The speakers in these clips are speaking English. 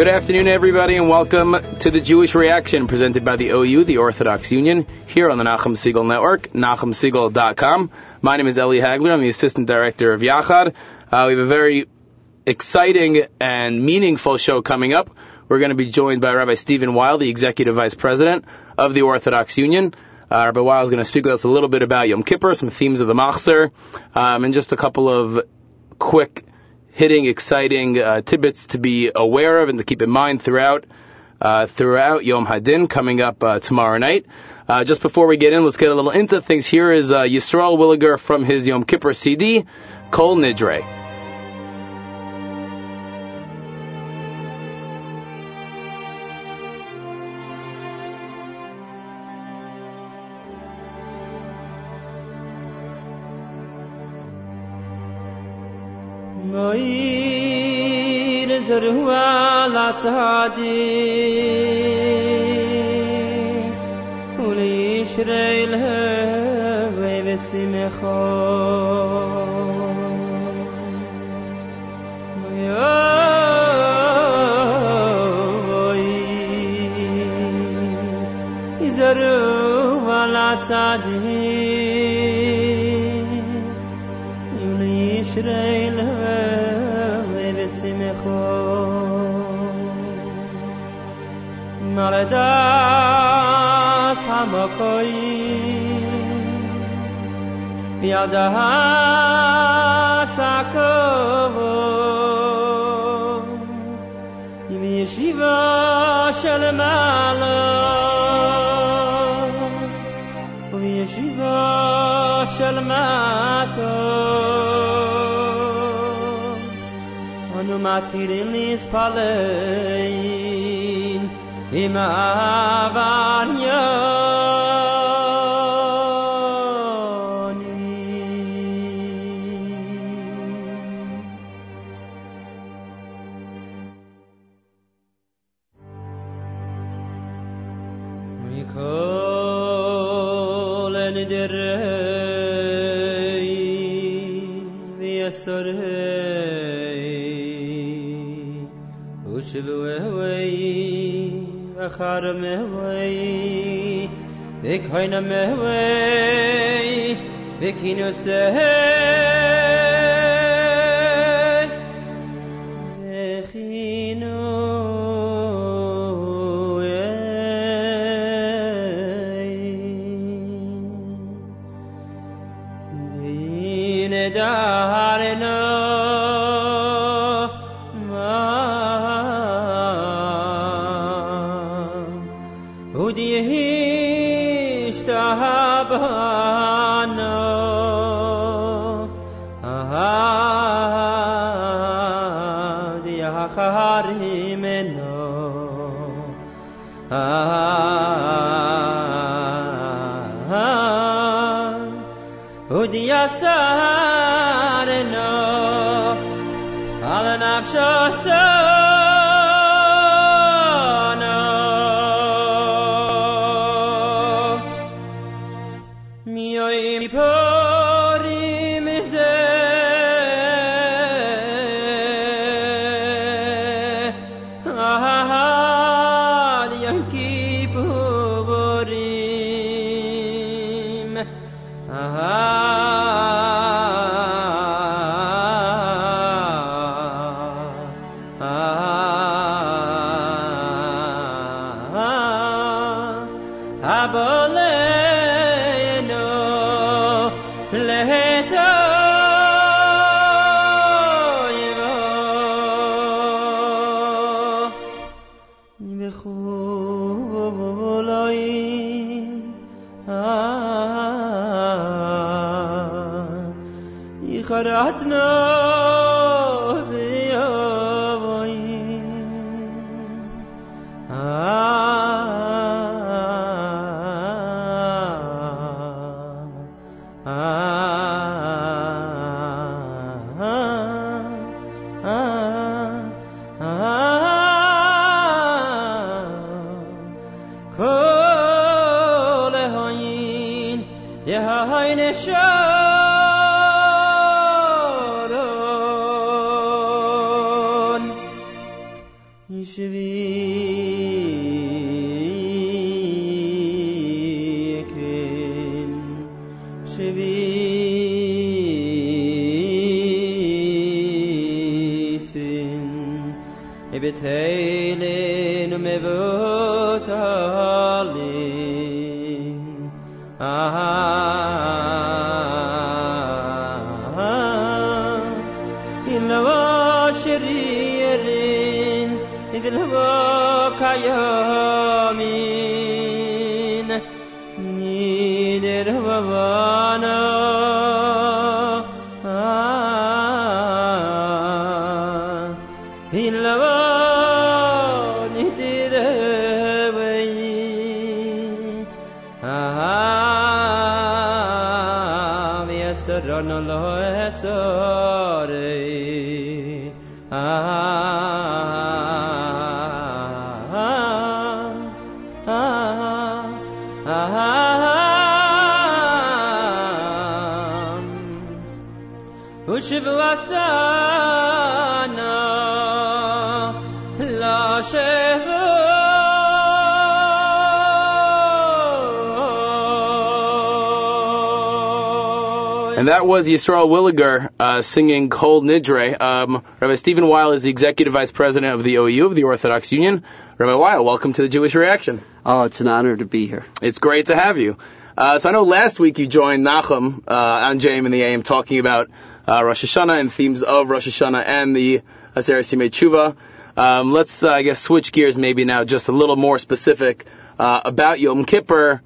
Good afternoon, everybody, and welcome to the Jewish Reaction presented by the OU, the Orthodox Union, here on the Nachum Segal Network, NachumSegal.com. My name is Eli Hagler. I'm the Assistant Director of Yachad. Uh, we have a very exciting and meaningful show coming up. We're going to be joined by Rabbi Steven Weil, the Executive Vice President of the Orthodox Union. Uh, Rabbi Weil is going to speak with us a little bit about Yom Kippur, some themes of the Machzor, um, and just a couple of quick hitting, exciting uh, tidbits to be aware of and to keep in mind throughout uh, throughout Yom Hadin coming up uh, tomorrow night. Uh, just before we get in, let's get a little into things. Here is uh, Yisrael Williger from his Yom Kippur CD, Kol Nidre. ויר זר חועלצדי עול ישראל וועס מח וי ויר זר חועלצדי אַל דאָ, ס'מאַכוי ביא דאָ, סאַכוו ווי מיר שוין שלמאַלן ווי מיר שוין Im avanyoni khar me vay ek hayna me vay ek hinu se Ala nafsho sono Ibit heilin me vutali Ah Il lavo shiri erin kayo And that was Yisrael Williger uh, singing Kol Nidre. Um, Rabbi Steven Weil is the Executive Vice President of the OU, of the Orthodox Union. Rabbi Weil, welcome to the Jewish Reaction. Oh, it's an honor to be here. It's great to have you. Uh, so I know last week you joined Nachum uh, on JM in the AM talking about uh, Rosh Hashanah and themes of Rosh Hashanah and the Aseret Simei Tshuva. Um, let's, uh, I guess, switch gears maybe now just a little more specific uh, about Yom Kippur.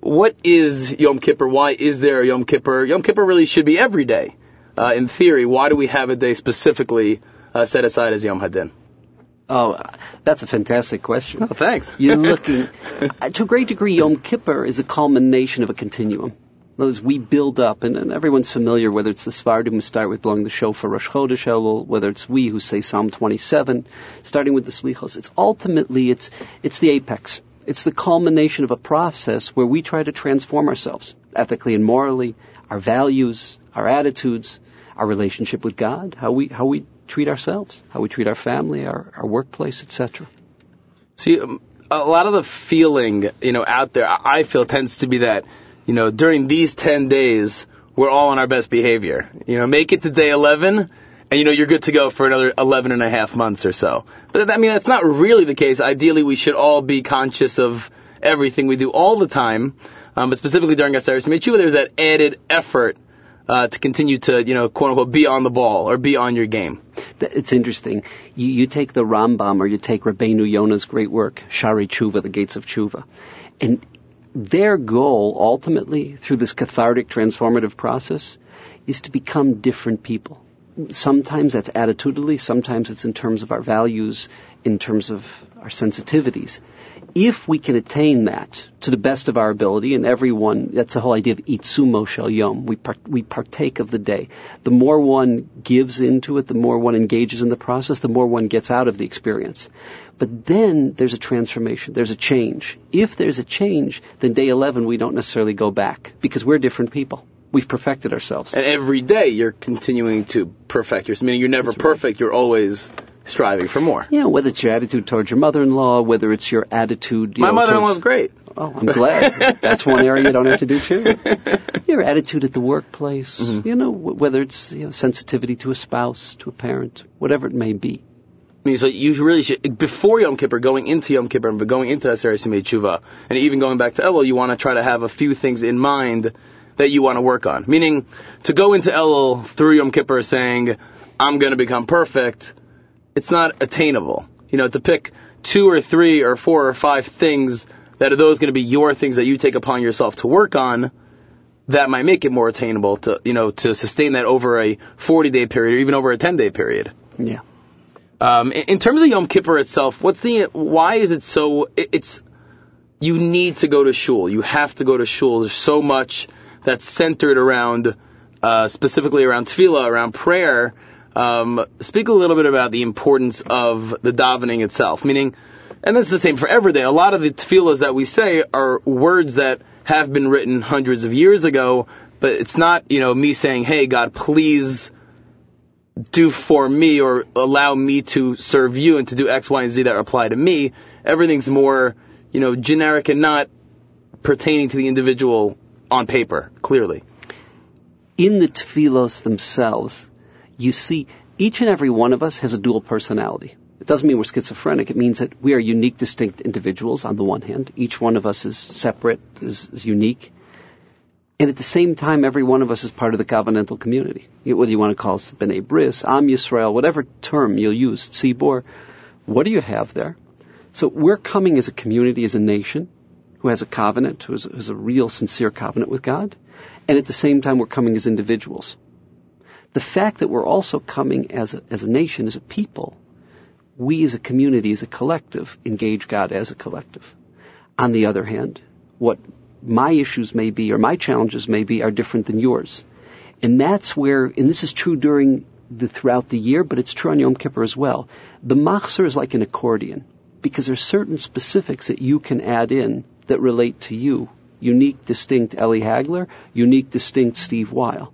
What is Yom Kippur? Why is there a Yom Kippur? Yom Kippur really should be every day. Uh, in theory, why do we have a day specifically uh, set aside as Yom Hadin? Oh, that's a fantastic question. Oh, thanks. You're looking, uh, to a great degree, Yom Kippur is a culmination of a continuum. In other words, we build up, and, and everyone's familiar, whether it's the Sfardim who start with blowing the shofar Rosh Chodesh Elul, whether it's we who say Psalm 27, starting with the Slichos. It's ultimately, it's, it's the apex. It's the culmination of a process where we try to transform ourselves, ethically and morally, our values, our attitudes, our relationship with God, how we, how we treat ourselves, how we treat our family, our, our workplace, etc. See, um, a lot of the feeling, you know, out there, I feel tends to be that, you know, during these 10 days, we're all on our best behavior. You know, make it to day 11, and you know, you're good to go for another 11 and a half months or so. But I mean, that's not really the case. Ideally, we should all be conscious of everything we do all the time. Um, but specifically during Simei Tshuva, there's that added effort uh, to continue to, you know, quote unquote, be on the ball or be on your game. It's interesting. You, you take the Rambam or you take Rabbeinu Yonah's great work, Sha'arei Tshuva, the Gates of Tshuva, and their goal ultimately through this cathartic transformative process is to become different people. Sometimes that's attitudinally, sometimes it's in terms of our values, in terms of our sensitivities. If we can attain that to the best of our ability, and everyone, that's the whole idea of itsumo shel yom, we, part, we partake of the day. The more one gives into it, the more one engages in the process, the more one gets out of the experience. But then there's a transformation, there's a change. If there's a change, then day 11 we don't necessarily go back, because we're different people. We've perfected ourselves. And every day you're continuing to perfect yourself. Meaning you're never perfect, you're always striving for more. Yeah, whether it's your attitude towards your mother-in-law, whether it's your attitude. You My know, mother-in-law's towards- great. Oh, I'm glad. That's one area you don't have to do too. Your attitude at the workplace, Mm-hmm. you know, whether it's you know, sensitivity to a spouse, to a parent, whatever it may be. I mean, so you really should, before Yom Kippur, going into Yom Kippur, and going into Aseret Simei Tshuva, and even going back to Elul, you want to try to have a few things in mind that you want to work on. Meaning, to go into Elul through Yom Kippur saying, I'm going to become perfect, it's not attainable. You know, to pick two or three or four or five things that are those going to be your things that you take upon yourself to work on, that might make it more attainable to, you know, to sustain that over a 40 day period or even over a 10 day period. Yeah. Um, in, in terms of Yom Kippur itself, what's the why is it so? It, it's you need to go to shul. You have to go to shul. There's so much that's centered around, uh, specifically around tefillah, around prayer. Um, speak a little bit about the importance of the davening itself. Meaning, and that's the same for every day. A lot of the tefillahs that we say are words that have been written hundreds of years ago, but it's not you know me saying, "Hey God, please." do for me or allow me to serve you and to do X, Y, and Z that apply to me. Everything's more, you know, generic and not pertaining to the individual on paper, clearly. In the tefillos themselves, you see each and every one of us has a dual personality. It doesn't mean we're schizophrenic. It means that we are unique, distinct individuals on the one hand. Each one of us is separate, is, is unique. And at the same time, every one of us is part of the covenantal community. Whether you want to call us B'nai Bris, Am Yisrael, whatever term you'll use, Tzibor, what do you have there? So we're coming as a community, as a nation, who has a covenant, who has, a real, sincere covenant with God. And at the same time, we're coming as individuals. The fact that we're also coming as a, as a nation, as a people, we as a community, as a collective, engage God as a collective. On the other hand, what my issues may be or my challenges may be are different than yours. And that's where, and this is true during the, throughout the year, but it's true on Yom Kippur as well. The machzor is like an accordion because there's certain specifics that you can add in that relate to you. Unique, distinct Eli Hagler, unique, distinct Steve Weil.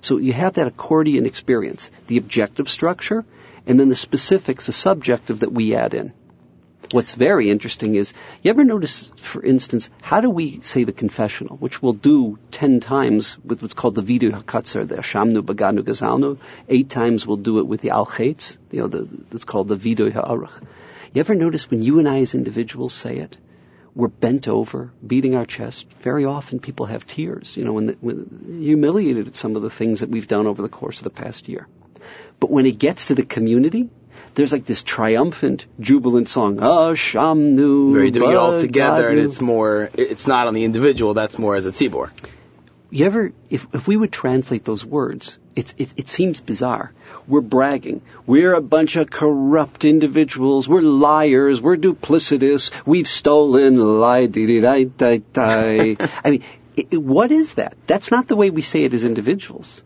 So you have that accordion experience, the objective structure, and then the specifics, the subjective that we add in. What's very interesting is, you ever notice, for instance, how do we say the confessional, which we'll do ten times with what's called the Vidu HaKatzar, the Shamnu Baganu Gazalnu, eight times we'll do it with the Al you know, the, that's called the Vidu HaAruch. You ever notice when you and I as individuals say it, we're bent over, beating our chest. Very often people have tears, you know, when, the, when humiliated at some of the things that we've done over the course of the past year. But when it gets to the community, there's like this triumphant, jubilant song. Ah, Shamnu. Where you do it all together, and it's more. It's not on the individual. That's more as a tzibor. You ever, if if we would translate those words, it's it, it seems bizarre. We're bragging. We're a bunch of corrupt individuals. We're liars. We're duplicitous. We've stolen. Lie, di di di di di. I mean, it, it, what is that? That's not the way we say it as individuals.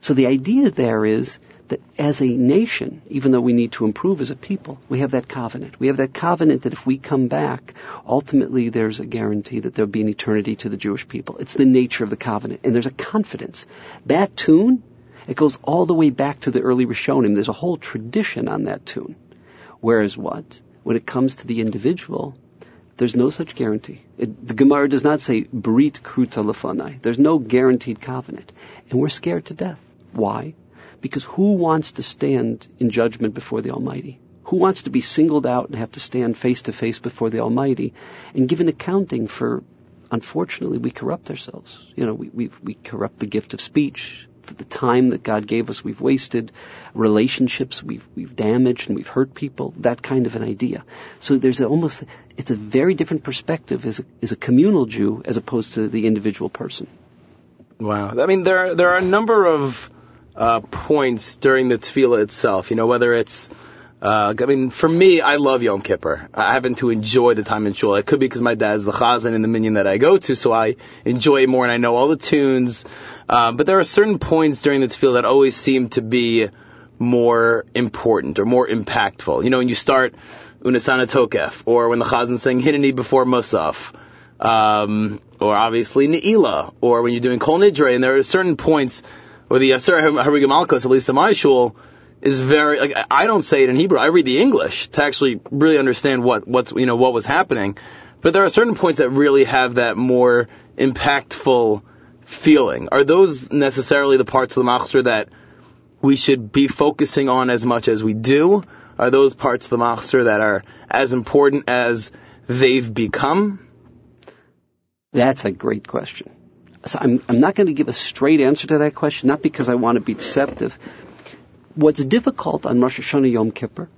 So the idea there is that as a nation, even though we need to improve as a people, we have that covenant. We have that covenant that if we come back, ultimately there's a guarantee that there'll be an eternity to the Jewish people. It's the nature of the covenant. And there's a confidence. That tune, it goes all the way back to the early Rishonim. There's a whole tradition on that tune. Whereas what? When it comes to the individual, there's no such guarantee. It, the Gemara does not say Brit Kruta Lefanai. There's no guaranteed covenant. And we're scared to death. Why? Because who wants to stand in judgment before the Almighty? Who wants to be singled out and have to stand face to face before the Almighty and give an accounting for, unfortunately, we corrupt ourselves. You know, we, we, we corrupt the gift of speech. The time that God gave us, we've wasted. Relationships, we've, we've damaged and we've hurt people. That kind of an idea. So there's almost, it's a very different perspective as a, as a communal Jew as opposed to the individual person. Wow. I mean, there, are, there are a number of, uh, points during the tefillah itself. You know, whether it's, uh, I mean, for me, I love Yom Kippur. I happen to enjoy the time in shul. It could be because my dad's the chazan in the minyan that I go to, so I enjoy it more and I know all the tunes. Uh, but there are certain points during the tefillah that always seem to be more important or more impactful. You know, when you start Unasana Tokef, or when the chazan's saying Hineni before Musaf, um, or obviously Ne'ilah, or when you're doing Kol Nidre, and there are certain points or the Yasser Harigim Malkos, at least in my shul, is very like I don't say it in Hebrew. I read the English to actually really understand what what's you know what was happening. But there are certain points that really have that more impactful feeling. Are those necessarily the parts of the machzor that we should be focusing on as much as we do? Are those parts of the machzor that are as important as they've become? That's a great question. So I'm, I'm not going to give a straight answer to that question, not because I want to be deceptive. What's difficult on Rosh Hashanah Yom Kippur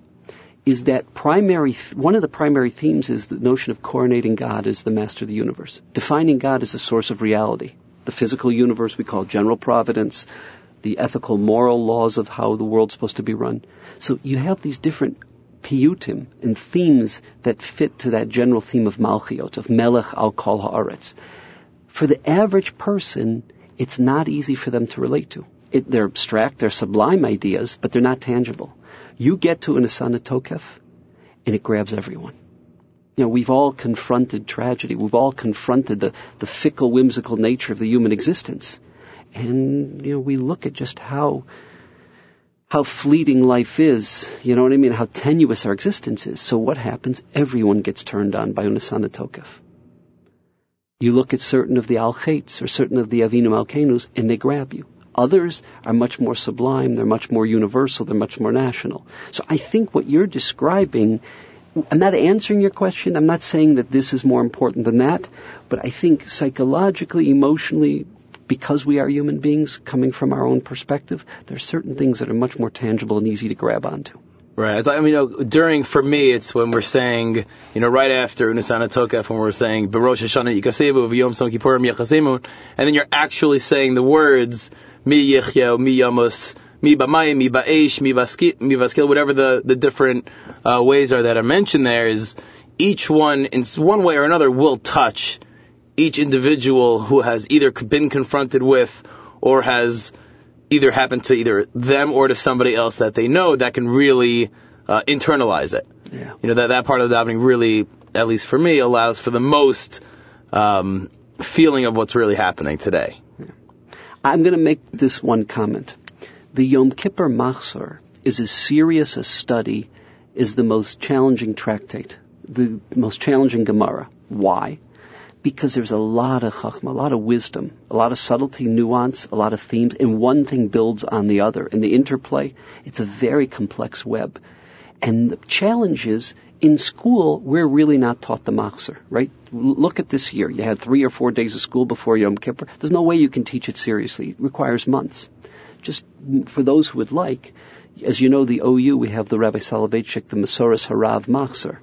is that primary, one of the primary themes is the notion of coronating God as the master of the universe, defining God as the source of reality. The physical universe we call general providence, the ethical, moral laws of how the world's supposed to be run. So you have these different piyutim and themes that fit to that general theme of Malchiot, of Melech al Kol Haaretz for the average person, it's not easy for them to relate to. It, they're abstract, they're sublime ideas, but they're not tangible. You get to an Asana Tokef, and it grabs everyone. You know, we've all confronted tragedy. We've all confronted the, the fickle, whimsical nature of the human existence. And, you know, we look at just how, how fleeting life is. You know what I mean? How tenuous our existence is. So what happens? Everyone gets turned on by Unasana Tokef. You look at certain of the Al or certain of the Avinu Malkenus, and they grab you. Others are much more sublime, they're much more universal, they're much more national. So I think what you're describing, I'm not answering your question, I'm not saying that this is more important than that, but I think psychologically, emotionally, because we are human beings coming from our own perspective, there are certain things that are much more tangible and easy to grab onto. Right. I mean, during, for me, it's when we're saying, you know, right after Unasana Tokef, when we're saying, Hashanah and then you're actually saying the words, Mi Yechyo, Mi Yamus, Mi Bamayim, Mi Ba'esh, Mi Baskil, whatever the, the different uh, ways are that are mentioned there is, each one, in one way or another, will touch each individual who has either been confronted with or has either happened to either them or to somebody else that they know that can really uh, internalize it. Yeah. You know, that, that part of the davening really, at least for me, allows for the most um, feeling of what's really happening today. I'm going to make this one comment. The Yom Kippur Machzor is as serious a study as the most challenging tractate, the most challenging Gemara. Why? because there's a lot of chachma, a lot of wisdom, a lot of subtlety, nuance, a lot of themes, and one thing builds on the other. And the interplay, it's a very complex web. And the challenge is, in school, we're really not taught the machzor, right? Look at this year. You had three or four days of school before Yom Kippur. There's no way you can teach it seriously. It requires months. Just for those who would like, as you know, the OU, we have the Rabbi Soloveitchik, the Masoras Harav Machzor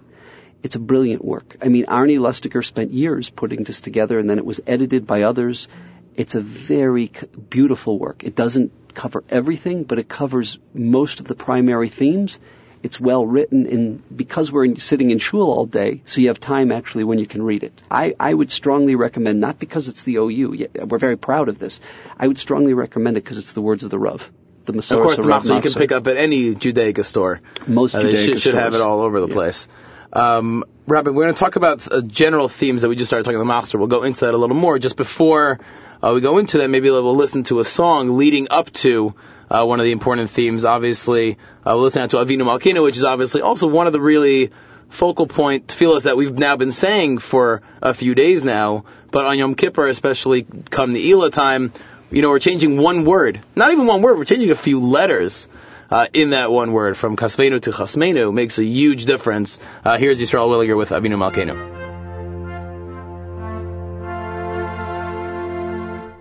it's a brilliant work. I mean, Arnie Lustiger spent years putting this together, and then it was edited by others. It's a very beautiful work. It doesn't cover everything, but it covers most of the primary themes. It's well written, and because we're sitting in shul all day, so you have time actually when you can read it. I, I would strongly recommend, not because it's the OU, we're very proud of this. I would strongly recommend it because it's the words of the Rav. The of course, the Rav you can pick up at any Judaica store. Most uh, Judaica should, should have it all over the yeah. place. Um, Rabbi, we're going to talk about uh, general themes that we just started talking about the Machzor. We'll go into that a little more. Just before uh, we go into that, maybe we'll listen to a song leading up to uh, one of the important themes. Obviously, uh, we'll listen to Avinu Malkeinu, which is obviously also one of the really focal point tefillahs that we've now been saying for a few days now. But on Yom Kippur, especially come the Ela time, you know, we're changing one word. Not even one word, we're changing a few letters uh, in that one word, from kasvenu to chasmenu, makes a huge difference. Uh, here's Yisrael Williger with Avinu Malkeinu.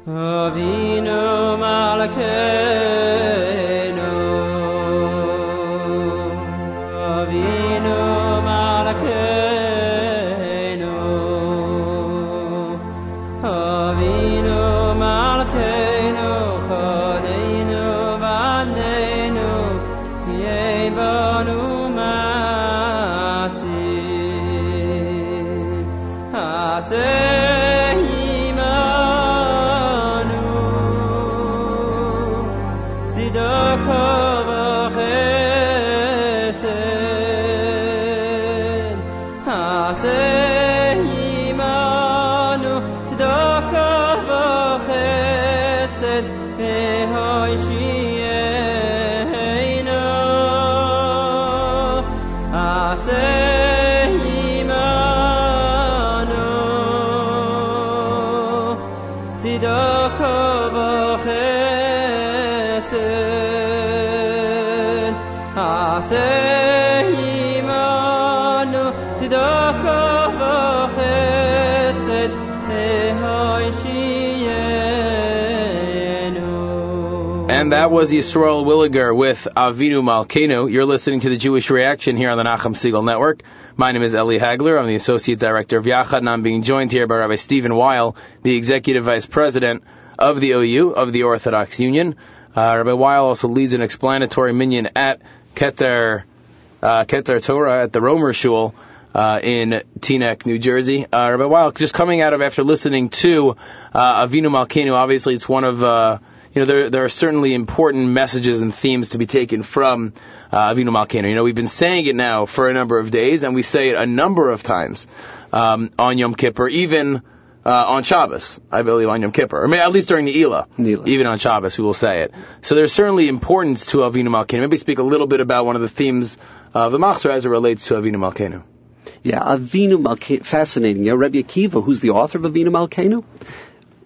Avinu Malkeinu that was Yisrael Williger with Avinu Malkeinu. You're listening to the Jewish Reaction here on the Nachum Segal Network. My name is Eli Hagler. I'm the Associate Director of Yachad, and I'm being joined here by Rabbi Steven Weil, the Executive Vice President of the OU, of the Orthodox Union. Uh, Rabbi Weil also leads an explanatory minyan at Keter, uh, Keter Torah at the Romer Shul. Uh, in Teaneck, New Jersey. Uh, Rabbi Weil, just coming out of after listening to uh, Avinu Malkeinu, obviously it's one of uh, you know, there, there are certainly important messages and themes to be taken from uh, Avinu Malkeinu. You know, we've been saying it now for a number of days, and we say it a number of times um, on Yom Kippur, even uh, on Shabbos, I believe, on Yom Kippur. Or maybe at least during the Ela. Even on Shabbos, we will say it. So there's certainly importance to Avinu Malkeinu. Maybe speak a little bit about one of the themes of the Machzor as it relates to Avinu Malkeinu. Yeah, Avinu Malkeinu, fascinating. Yeah, Rabbi Akiva, who's the author of Avinu Malkeinu,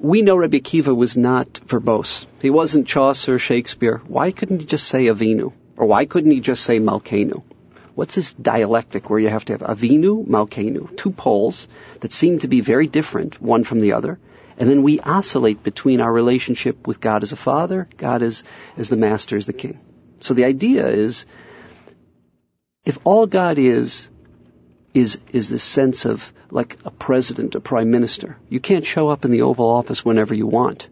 we know Rabbi Akiva was not verbose. He wasn't Chaucer, or Shakespeare. Why couldn't he just say Avinu? Or why couldn't he just say Malkenu? What's this dialectic where you have to have Avinu, Malkenu, two poles that seem to be very different, one from the other, and then we oscillate between our relationship with God as a father, God as, as the master, as the king. So the idea is, if all God is, is, is this sense of like a president, a prime minister, you can't show up in the Oval Office whenever you want.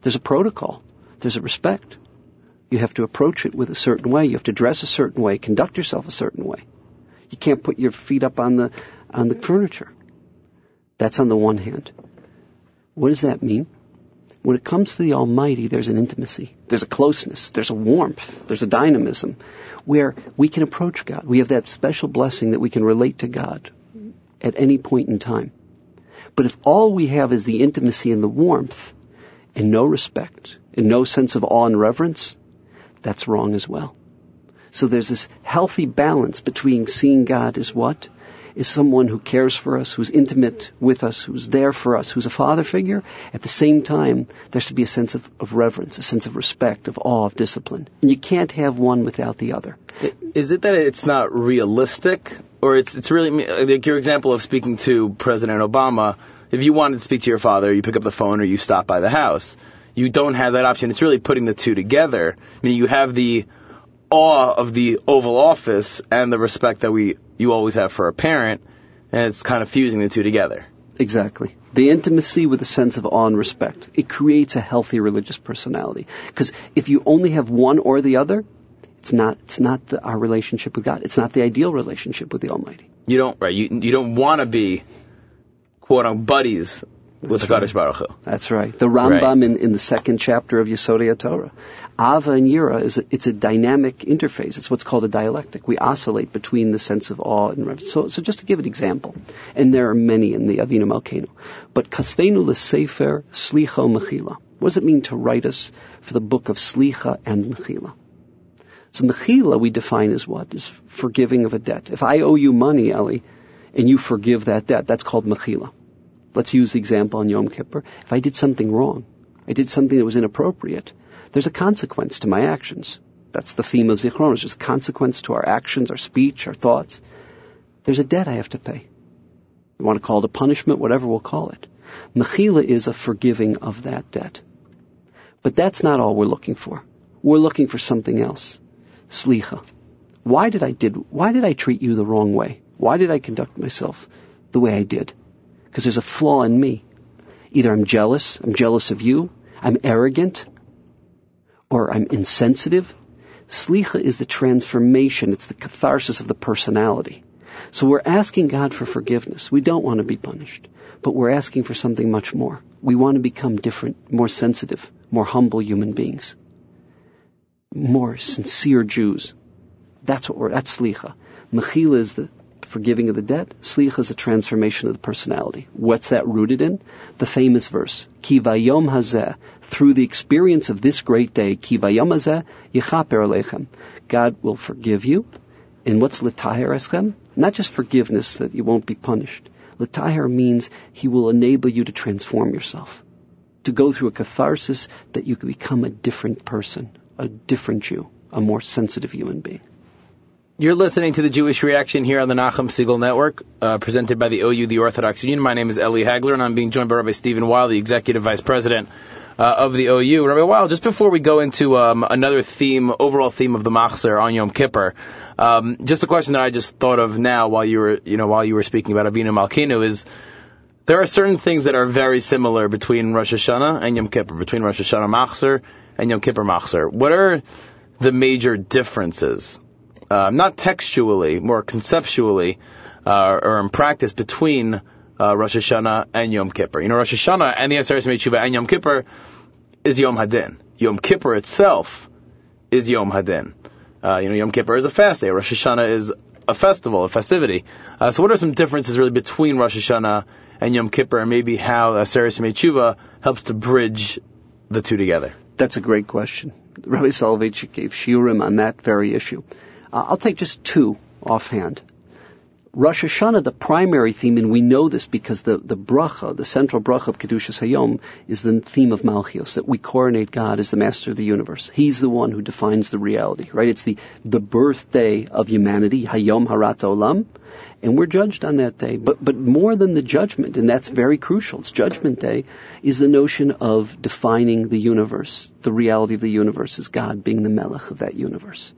There's a protocol. There's a respect. You have to approach it with a certain way. You have to dress a certain way, conduct yourself a certain way. You can't put your feet up on the, on the furniture. That's on the one hand. What does that mean? When it comes to the Almighty, there's an intimacy, there's a closeness, there's a warmth, there's a dynamism where we can approach God. We have that special blessing that we can relate to God at any point in time. But if all we have is the intimacy and the warmth and no respect and no sense of awe and reverence, that's wrong as well. So there's this healthy balance between seeing God as what? Is someone who cares for us, who's intimate with us, who's there for us, who's a father figure. At the same time, there should be a sense of, of reverence, a sense of respect, of awe, of discipline. And you can't have one without the other. Is it that it's not realistic, or it's it's really like your example of speaking to President Obama? If you wanted to speak to your father, you pick up the phone or you stop by the house. You don't have that option. It's really putting the two together. I mean, you have the awe of the Oval Office and the respect that we you always have for a parent, and it's kind of fusing the two together. Exactly. The intimacy with a sense of awe and respect. It creates a healthy religious personality. Because if you only have one or the other, it's not it's not the, our relationship with God. It's not the ideal relationship with the Almighty. You don't right. You you don't want to be quote unquote buddies with Hakadosh Baruch Hu. That's right. The Rambam Right. in, in the second chapter of Yesodei Torah. Ava and Yira is a, it's a dynamic interface. It's what's called a dialectic. We oscillate between the sense of awe and reverence. So, so just to give an example, and there are many in the Avinu Malkeinu, but Kasvenu Sefer Slicha Mechila. What does it mean to write us for the book of Slicha and Mechila? So Mechila we define as what? Is forgiving of a debt. If I owe you money, Eli, and you forgive that debt, that's called Mechila. Let's use the example on Yom Kippur. If I did something wrong, I did something that was inappropriate, there's a consequence to my actions. That's the theme of Zichron. There's a consequence to our actions, our speech, our thoughts. There's a debt I have to pay. You want to call it a punishment, whatever we'll call it. Mechila is a forgiving of that debt. But that's not all we're looking for. We're looking for something else. Slicha. Why did I did, why did I treat you the wrong way? Why did I conduct myself the way I did? Because there's a flaw in me. Either I'm jealous, I'm jealous of you, I'm arrogant, or I'm insensitive. Slicha is the transformation, it's the catharsis of the personality. So we're asking God for forgiveness. We don't want to be punished, but we're asking for something much more. We want to become different, more sensitive, more humble human beings, more sincere Jews. That's what we're, that's slicha. Mechila is the forgiving of the debt. Slicha is a transformation of the personality. What's that rooted in? The famous verse, Ki vayom hazeh, through the experience of this great day, Ki vayom hazeh, yichaper aleichem. God will forgive you. And what's litaher eschem? Not just forgiveness that you won't be punished. Litaher means He will enable you to transform yourself. To go through a catharsis that you can become a different person, a different Jew, a more sensitive human being. You're listening to the Jewish Reaction here on the Nachum Segal Network, uh, presented by the OU, the Orthodox Union. My name is Eli Hagler, and I'm being joined by Rabbi Steven Weil, the Executive Vice President uh, of the OU. Rabbi Weil, just before we go into um, another theme, overall theme of the Machzer on Yom Kippur, um, just a question that I just thought of now while you were, you know, while you were speaking about Avinu Malkinu is, there are certain things that are very similar between Rosh Hashanah and Yom Kippur, between Rosh Hashanah Machzer and Yom Kippur Machzer. What are the major differences uh, not textually, more conceptually, uh, or in practice between uh, Rosh Hashanah and Yom Kippur. You know, Rosh Hashanah and the Aseret Tshuva and Yom Kippur is Yom Hadin. Yom Kippur itself is Yom Hadin. Uh, you know, Yom Kippur is a fast day. Rosh Hashanah is a festival, a festivity. Uh, so what are some differences really between Rosh Hashanah and Yom Kippur and maybe how Aseret Tshuva helps to bridge the two together? That's a great question. Rabbi Soloveitchik gave shiurim on that very issue. Uh, I'll take just two offhand. Rosh Hashanah, the primary theme, and we know this because the, the bracha, the central bracha of Kedushas Hayom, is the theme of Malchios, that we coronate God as the master of the universe. He's the one who defines the reality, right? It's the, the birthday of humanity, Hayom Harat Olam, and we're judged on that day. But, but more than the judgment, and that's very crucial, it's Judgment Day, is the notion of defining the universe, the reality of the universe as God being the Melech of that universe.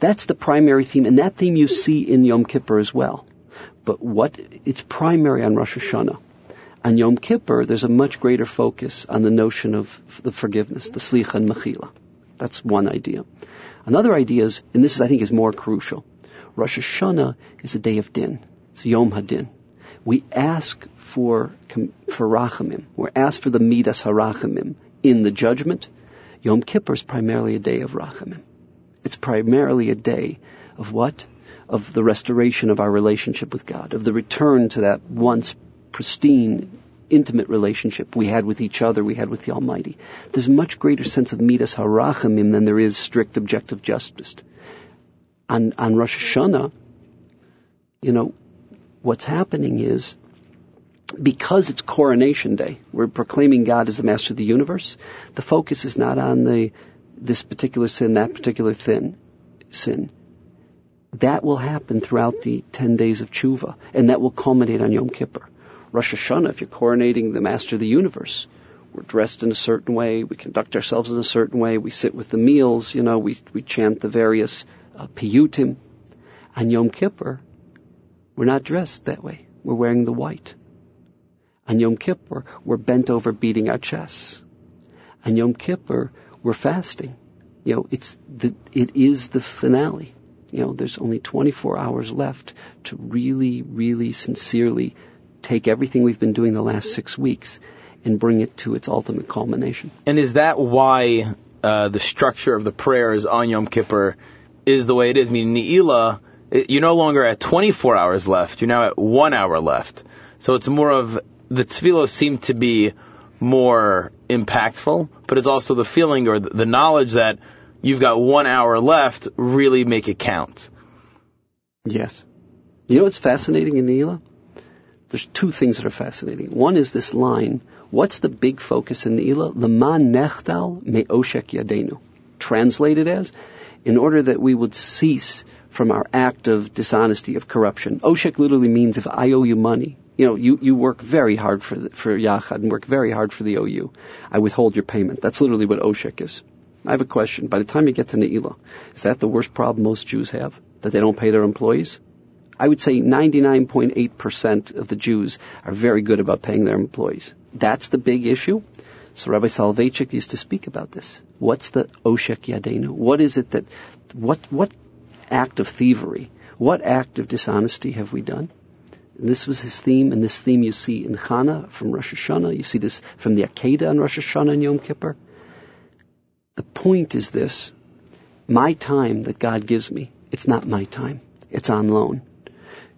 That's the primary theme, and that theme you see in Yom Kippur as well. But what, it's primary on Rosh Hashanah. On Yom Kippur, there's a much greater focus on the notion of the forgiveness, the slicha and mechila. That's one idea. Another idea is, and this is, I think is more crucial, Rosh Hashanah is a day of din. It's Yom Hadin. We ask for, for rachamim. We're asked for the midas harachamim in the judgment. Yom Kippur is primarily a day of rachamim. It's primarily a day of what? Of the restoration of our relationship with God, of the return to that once pristine, intimate relationship we had with each other, we had with the Almighty. There's a much greater sense of midas harachamim than there is strict objective justice. On, on Rosh Hashanah, you know, what's happening is because it's coronation day, we're proclaiming God as the master of the universe. The focus is not on the this particular sin, that particular thin sin. That will happen throughout the 10 days of tshuva, and that will culminate on Yom Kippur. Rosh Hashanah, if you're coronating the master of the universe, we're dressed in a certain way, we conduct ourselves in a certain way, we sit with the meals, you know, we, we chant the various uh, piyutim. On Yom Kippur, we're not dressed that way. We're wearing the white. On Yom Kippur, we're bent over beating our chests. On Yom Kippur, we're fasting. You know, it's the, it is the finale. You know, there's only 24 hours left to really, really sincerely take everything we've been doing the last six weeks and bring it to its ultimate culmination. And is that why uh, the structure of the prayers on Yom Kippur is the way it is? I mean, Ne'ilah, you're no longer at 24 hours left. You're now at one hour left. So it's more of the tefillos seem to be more impactful, but it's also the feeling or the knowledge that you've got one hour left really make it count. Yes. You know what's fascinating in Ne'ilah? There's two things that are fascinating. One is this line, what's the big focus in Ne'ilah? Leman nechtal me'oshek yadenu. Translated as, in order that we would cease from our act of dishonesty, of corruption. Oshek literally means if I owe you money, you know, you, you work very hard for, the, for Yachad and work very hard for the OU. I withhold your payment. That's literally what Oshek is. I have a question. By the time you get to Ne'ilah, is that the worst problem most Jews have? That they don't pay their employees? I would say 99.8% of the Jews are very good about paying their employees. That's the big issue. So Rabbi Soloveitchik used to speak about this. What's the Oshek Yadenu? What is it that, what, what act of thievery, what act of dishonesty have we done? This was his theme, and this theme you see in Chana from Rosh Hashanah. You see this from the Akedah on Rosh Hashanah and Yom Kippur. The point is this. My time that God gives me, it's not my time. It's on loan.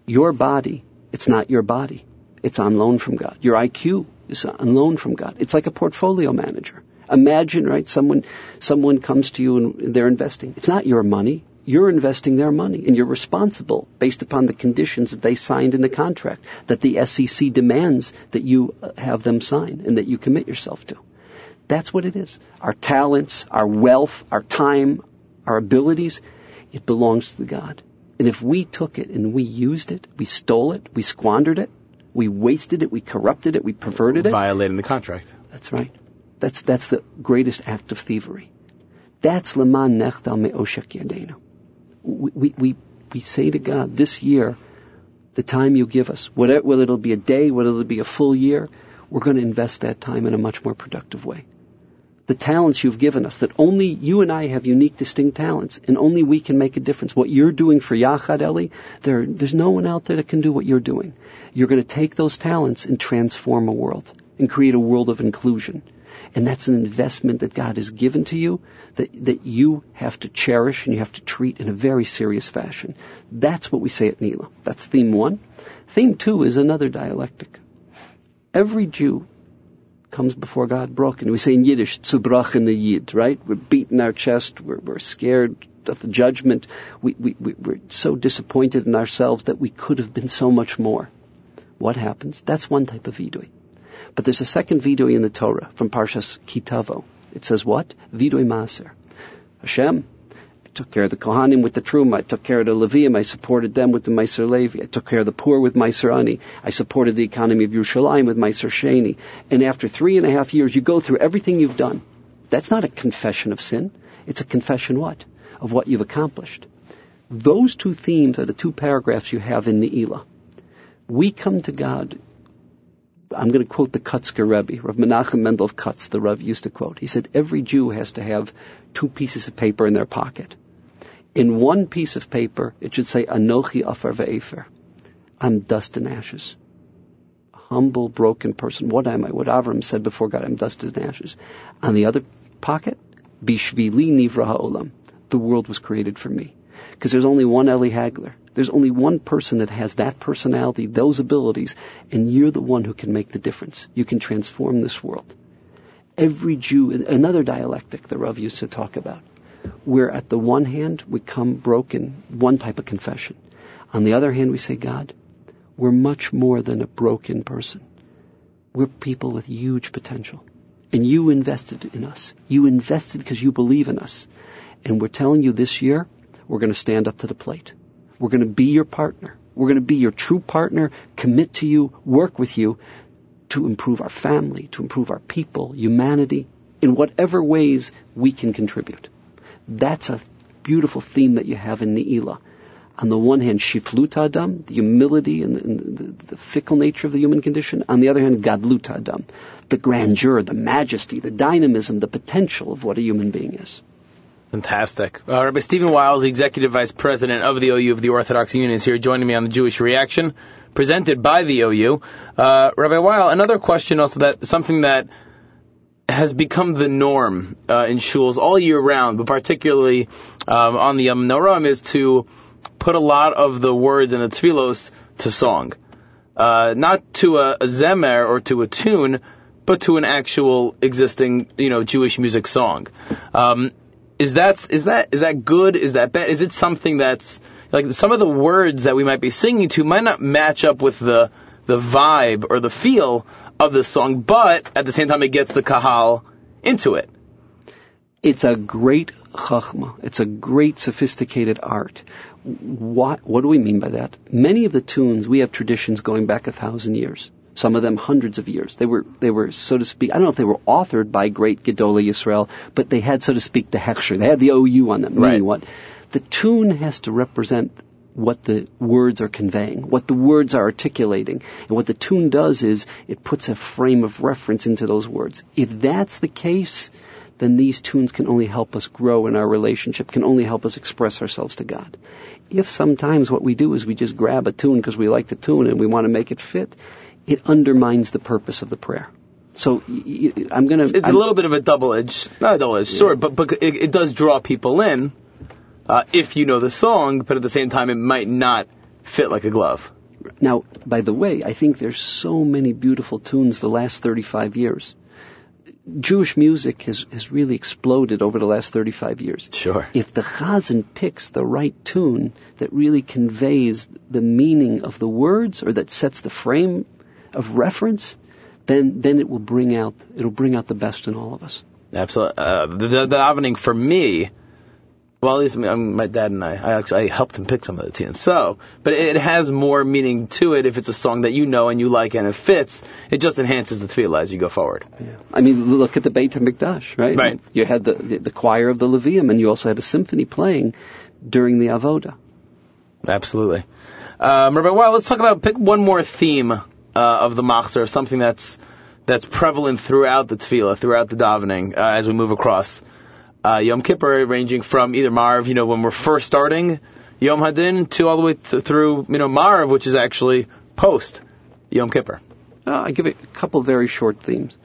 Your body, it's not your body. It's on loan from God. Your IQ is on loan from God. It's like a portfolio manager. Imagine, right, someone, someone comes to you and they're investing. It's not your money you're investing their money and you're responsible based upon the conditions that they signed in the contract that the SEC demands that you have them sign and that you commit yourself to. That's what it is. Our talents, our wealth, our time, our abilities, it belongs to the God. And if we took it and we used it, we stole it, we squandered it, we wasted it, we corrupted it, we perverted it. Violating the contract. That's right. That's, that's the greatest act of thievery. That's leman nechtal me'oshek yadenu we, we, we say to God, this year, the time you give us, whether, whether it'll be a day, whether it'll be a full year, we're going to invest that time in a much more productive way. The talents you've given us, that only you and I have unique, distinct talents, and only we can make a difference. What you're doing for Yachad Eli, there, there's no one out there that can do what you're doing. You're going to take those talents and transform a world, and create a world of inclusion. And that's an investment that God has given to you that, that you have to cherish and you have to treat in a very serious fashion. That's what we say at Ne'ilah. That's theme one. Theme two is another dialectic. Every Jew comes before God broken. We say in Yiddish, the yid, right? We're beating our chest, we're, we're scared of the judgment. We, we, we, we're so disappointed in ourselves that we could have been so much more. What happens? That's one type of vidui. But there's a second vidui in the Torah from Parshas Kitavo. It says what? Vidui Maser. Hashem, I took care of the Kohanim with the Truma. I took care of the Levium. I supported them with the Meiser Levi. I took care of the poor with Meiser Ani. I supported the economy of Yerushalayim with Meiser Sheni. And after three and a half years, you go through everything you've done. That's not a confession of sin. It's a confession what? Of what you've accomplished. Those two themes are the two paragraphs you have in Ne'ilah. We come to God I'm going to quote the Kutzker Rebbe, Rav Menachem Mendel of Kutz, the Rav used to quote. He said, every Jew has to have two pieces of paper in their pocket. In one piece of paper, it should say, Anochi Afar Ve'efer. I'm dust and ashes. A humble, broken person. What am I? What Avram said before God, I'm dust and ashes. On the other pocket, Bishvili Nivra Ha'olam. The world was created for me. Because there's only one Eli Hagler. There's only one person that has that personality, those abilities, and you're the one who can make the difference. You can transform this world. Every Jew, another dialectic the Rav used to talk about where at the one hand we come broken, one type of confession. On the other hand, we say, God, we're much more than a broken person. We're people with huge potential. And you invested in us. You invested because you believe in us. And we're telling you this year, we're going to stand up to the plate. We're going to be your partner. We're going to be your true partner, commit to you, work with you to improve our family, to improve our people, humanity, in whatever ways we can contribute. That's a beautiful theme that you have in Ne'ilah. On the one hand, shiflut adam, the humility and the, the, the, fickle nature of the human condition. On the other hand, gadlut adam, the grandeur, the majesty, the dynamism, the potential of what a human being is. Fantastic. Uh, Rabbi Steven Weil, Executive Vice President of the OU of the Orthodox Union, is here joining me on the Jewish Reaction, presented by the OU. Uh, Rabbi Weil, another question also that something that has become the norm uh, in shuls all year round, but particularly um, on the Yom Noram, is to put a lot of the words in the tefillos to song, uh, not to a, a zemer or to a tune, but to an actual existing, you know, Jewish music song. Um, is that is that is that good? Is that bad? Is it something that's like some of the words that we might be singing to might not match up with the the vibe or the feel of the song, but at the same time, it gets the kahal into it. It's a great chachma. It's a great sophisticated art. What, what do we mean by that? Many of the tunes, we have traditions going back a thousand years. Some of them hundreds of years. They were, they were, so to speak, I don't know if they were authored by great Gedolei Yisrael, but they had, so to speak, the hechsher. They had the OU on them. Meaning right. what? The tune has to represent what the words are conveying, what the words are articulating. And what the tune does is it puts a frame of reference into those words. If that's the case, then these tunes can only help us grow in our relationship, can only help us express ourselves to God. If sometimes what we do is we just grab a tune because we like the tune and we want to make it fit, it undermines the purpose of the prayer. So I'm going to. It's I'm, a little bit of a double-edged, not a double-edged yeah. sword, but but it, it does draw people in uh, if you know the song, but at the same time, it might not fit like a glove. Now, by the way, I think there's so many beautiful tunes the last 35 years. Jewish music has, has really exploded over the last 35 years. Sure. If the chazan picks the right tune that really conveys the meaning of the words or that sets the frame of reference, then, then it will bring out, it'll bring out the best in all of us. Absolutely. Uh, the, the, davening for me well, at least I mean, my dad and I, I actually I helped him pick some of the tunes. So, but it has more meaning to it if it's a song that you know and you like and it fits. It just enhances the tefillah as you go forward. Yeah. I mean, look at the Beit HaMikdash, right? Right. You had the, the, the choir of the Levium and you also had a symphony playing during the Avoda. Absolutely. Um, Rabbi, well, let's talk about pick one more theme uh, of the Machzor, something that's that's prevalent throughout the tefillah, throughout the davening, uh, as we move across uh, Yom Kippur, ranging from either Marv, you know, when we're first starting Yom Hadin, to all the way th- through, you know, Marv, which is actually post Yom Kippur. Uh, I give it a couple very short themes.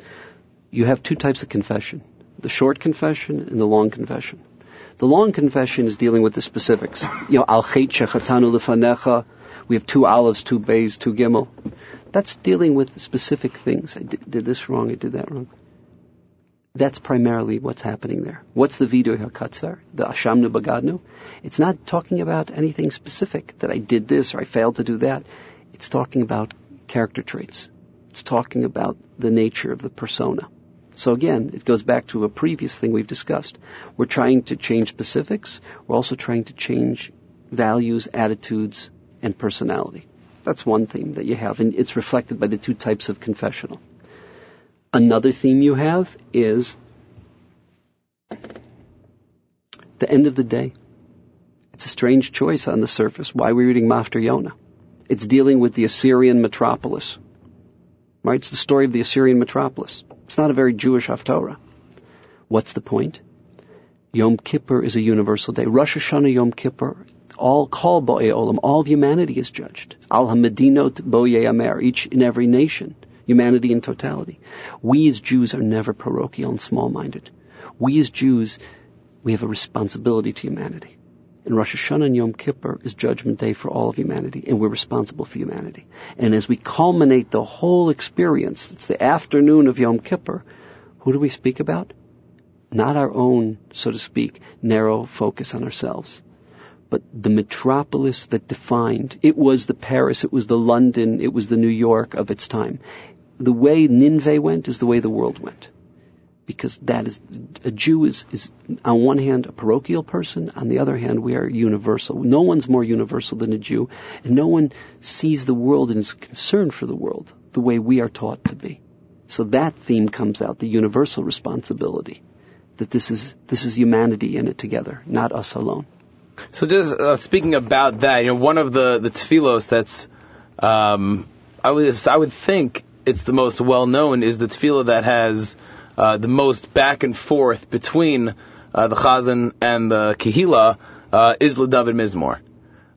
You have two types of confession: the short confession and the long confession. The long confession is dealing with the specifics. You know, al chet shechatanu lefanecha. We have two olives, two bays, two gimel. That's dealing with specific things. I did, did this wrong, I did that wrong. That's primarily what's happening there. What's the Vidu HaKatzar, the Ashamnu Bagadnu? It's not talking about anything specific, that I did this or I failed to do that. It's talking about character traits. It's talking about the nature of the persona. So again, it goes back to a previous thing we've discussed. We're trying to change specifics. We're also trying to change values, attitudes, and personality. That's one theme that you have, and it's reflected by the two types of confessional. Another theme you have is the end of the day. It's a strange choice on the surface. Why are we reading Maftir Yonah? It's dealing with the Assyrian metropolis. Right? It's the story of the Assyrian metropolis. It's not a very Jewish Haftorah. What's the point? Yom Kippur is a universal day. Rosh Hashanah Yom Kippur, all call Bo'e Olam, all of humanity is judged. Al Hamedinot Bo'e Amer, each and every nation humanity in totality. We as Jews are never parochial and small-minded. We as Jews, we have a responsibility to humanity. And Rosh Hashanah and Yom Kippur is Judgment Day for all of humanity, and we're responsible for humanity. And as we culminate the whole experience, it's the afternoon of Yom Kippur, who do we speak about? Not our own, so to speak, narrow focus on ourselves, but the metropolis that defined. It was the Paris, it was the London, it was the New York of its time the way Nineveh went is the way the world went. Because that is, a Jew is, is on one hand a parochial person, on the other hand we are universal. No one's more universal than a Jew, and no one sees the world and is concerned for the world the way we are taught to be. So that theme comes out, the universal responsibility. That this is, this is humanity in it together, not us alone. So just uh, speaking about that, you know, one of the, the tefillos that's, um, I was, I would think it's the most well known is the tefillah that has uh, the most back and forth between uh, the Chazan and the Kehila uh, is L'David Mizmor.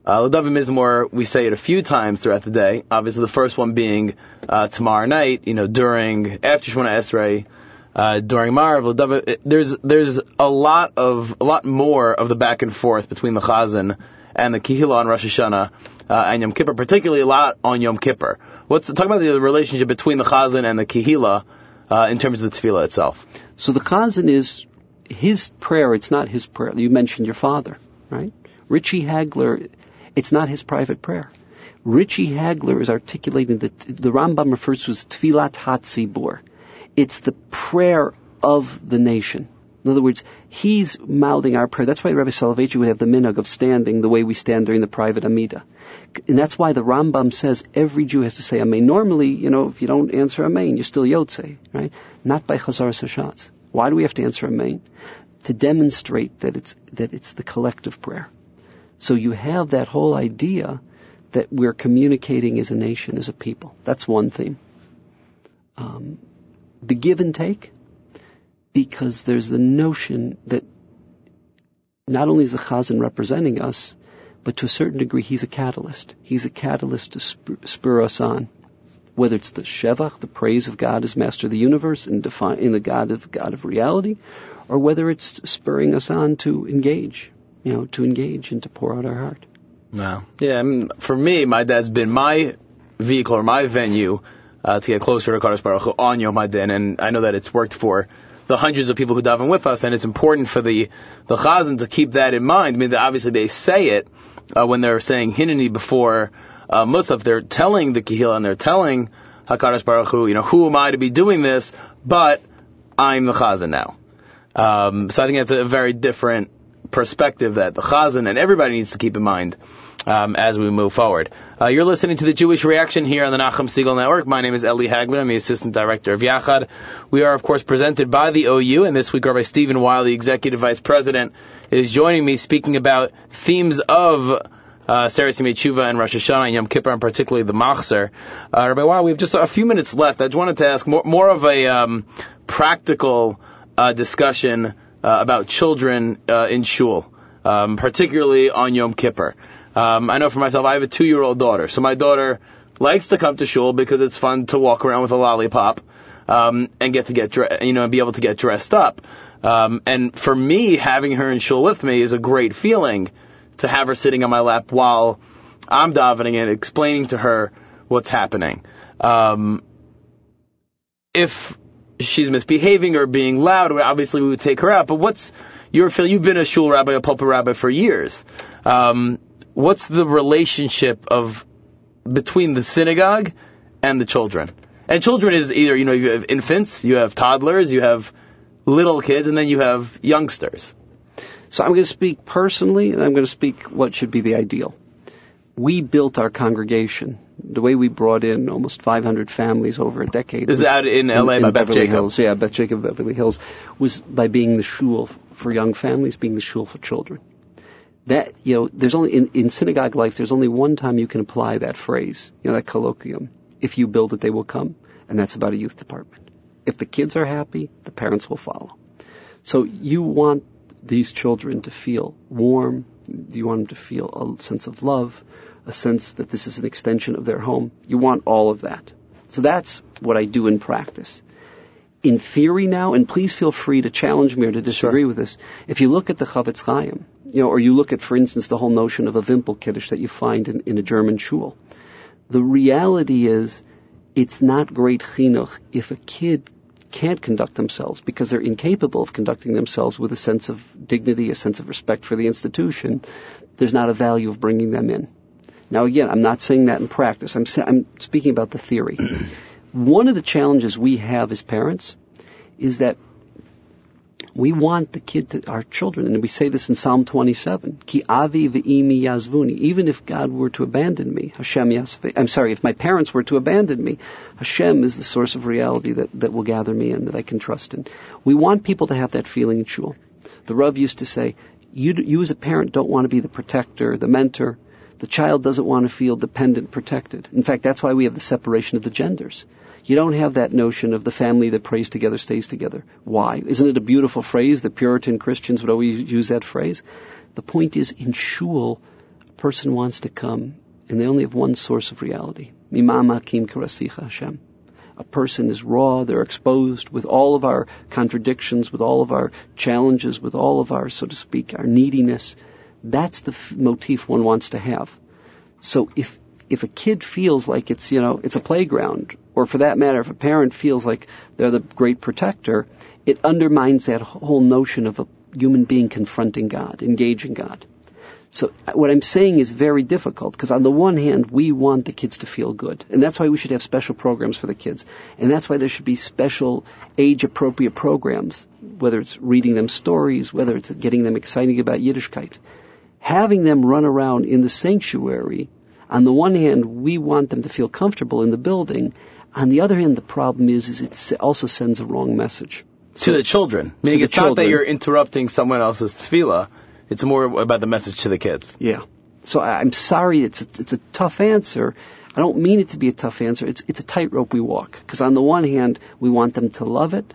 Uh, L'David Mizmor, we say it a few times throughout the day. Obviously, the first one being uh, tomorrow night, you know, during after Shemona Esrei, uh, during Marav. There's there's a lot of a lot more of the back and forth between the Chazan and the Kehila on Rosh Hashanah uh, and Yom Kippur, particularly a lot on Yom Kippur. What's talk about the relationship between the Chazan and the Kehila uh, in terms of the tefillah itself? So the Chazan is his prayer. It's not his prayer. You mentioned your father, right? Richie Hagler. It's not his private prayer. Richie Hagler is articulating that the Rambam refers to as Tfilat Hatzibur. It's the prayer of the nation. In other words, he's mouthing our prayer. That's why Rabbi Soloveitchik would have the minhag of standing the way we stand during the private Amida. And that's why the Rambam says every Jew has to say Amen. Normally, you know, if you don't answer Amen, you're still Yotze, right? Not by Chazar Hashatz. Why do we have to answer Amen? To demonstrate that it's, that it's the collective prayer. So you have that whole idea that we're communicating as a nation, as a people. That's one theme. Um, the give and take, because there's the notion that not only is the Chazan representing us, but to a certain degree, he's a catalyst. He's a catalyst to spur, spur us on. Whether it's the Shevach, the praise of God as Master of the universe and defining the God of God of reality, or whether it's spurring us on to engage, you know, to engage and to pour out our heart. No. Yeah, I mean, for me, my dad's been my vehicle or my venue uh, to get closer to Kadosh Baruch Hu on Yom Hadin, and I know that it's worked for the hundreds of people who daven with us, and it's important for the the chazan to keep that in mind. I mean, obviously they say it uh, when they're saying Hineni before uh, Musaf, they're telling the Kehila and they're telling Hakadosh Baruch Hu, you know, who am I to be doing this? But I'm the chazan now. Um, so I think that's a very different perspective that the chazan and everybody needs to keep in mind um, as we move forward. Uh, you're listening to the Jewish Reaction here on the Nachum Segal Network. My name is Eli Hagler. I'm the Assistant Director of Yachad. We are, of course, presented by the OU, and this week Rabbi Steven Weil, the Executive Vice President, is joining me speaking about themes of uh, Seres Tshuva and Rosh Hashanah and Yom Kippur, and particularly the Machzer. Uh, Rabbi Weil, we have just a few minutes left. I just wanted to ask more, more of a um, practical uh, discussion uh, about children uh, in shul, um, particularly on Yom Kippur. Um, I know for myself, I have a two-year-old daughter, so my daughter likes to come to shul because it's fun to walk around with a lollipop um, and get to get dre- you know and be able to get dressed up. Um, and for me, having her in shul with me is a great feeling to have her sitting on my lap while I'm davening and explaining to her what's happening. Um, if she's misbehaving or being loud, obviously we would take her out. But what's your feel? You've been a shul rabbi, a pulpit rabbi for years. Um, what's the relationship of between the synagogue and the children? And children is either you know you have infants, you have toddlers, you have little kids, and then you have youngsters. So I'm going to speak personally, and I'm going to speak what should be the ideal. We built our congregation the way we brought in almost 500 families over a decade. Is was that in LA in by Beth Beverly Jacob? Hills? Yeah, Beth Jacob, Beverly Hills was by being the shul for young families, being the shul for children. That you know, there's only in, in synagogue life. There's only one time you can apply that phrase, you know, that colloquium. If you build it, they will come, and that's about a youth department. If the kids are happy, the parents will follow. So you want these children to feel warm. You want them to feel a sense of love, a sense that this is an extension of their home. You want all of that. So that's what I do in practice. In theory now, and please feel free to challenge me or to disagree with this. If you look at the Chofetz Chaim, you know, or you look at, for instance, the whole notion of a Wimpel Kiddush that you find in, in a German shul, the reality is it's not great chinuch if a kid can't conduct themselves because they're incapable of conducting themselves with a sense of dignity, a sense of respect for the institution. There's not a value of bringing them in. Now, again, I'm not saying that in practice. I'm, sa- I'm speaking about the theory. One of the challenges we have as parents is that we want the kid to, our children, and we say this in Psalm 27, Ki avi ve'imi yazvuni. Even if God were to abandon me, Hashem yasve, I'm sorry, if my parents were to abandon me, Hashem is the source of reality that, that will gather me in, that I can trust in. We want people to have that feeling in shul. The Rav used to say, you, you as a parent don't want to be the protector, the mentor. The child doesn't want to feel dependent, protected. In fact, that's why we have the separation of the genders. You don't have that notion of the family that prays together stays together. Why? Isn't it a beautiful phrase? The Puritan Christians would always use that phrase. The point is, in shul, a person wants to come, and they only have one source of reality. Mimama kim karasicha Hashem. A person is raw, they're exposed with all of our contradictions, with all of our challenges, with all of our, so to speak, our neediness. That's the f- motif one wants to have. So if if a kid feels like it's you know it's a playground, or for that matter, if a parent feels like they're the great protector, it undermines that whole notion of a human being confronting God, engaging God. So uh, what I'm saying is very difficult because on the one hand, we want the kids to feel good. And that's why we should have special programs for the kids. And that's why there should be special age appropriate programs, whether it's reading them stories, whether it's getting them excited about Yiddishkeit. Having them run around in the sanctuary, on the one hand, we want them to feel comfortable in the building. On the other hand, the problem is, is it also sends a wrong message. to the children. Meaning it's not that you're interrupting someone else's tefillah. It's more about the message to the kids. Yeah. So I- I'm sorry, it's a, it's a tough answer. I don't mean it to be a tough answer. It's it's a tightrope we walk. Because on the one hand, we want them to love it.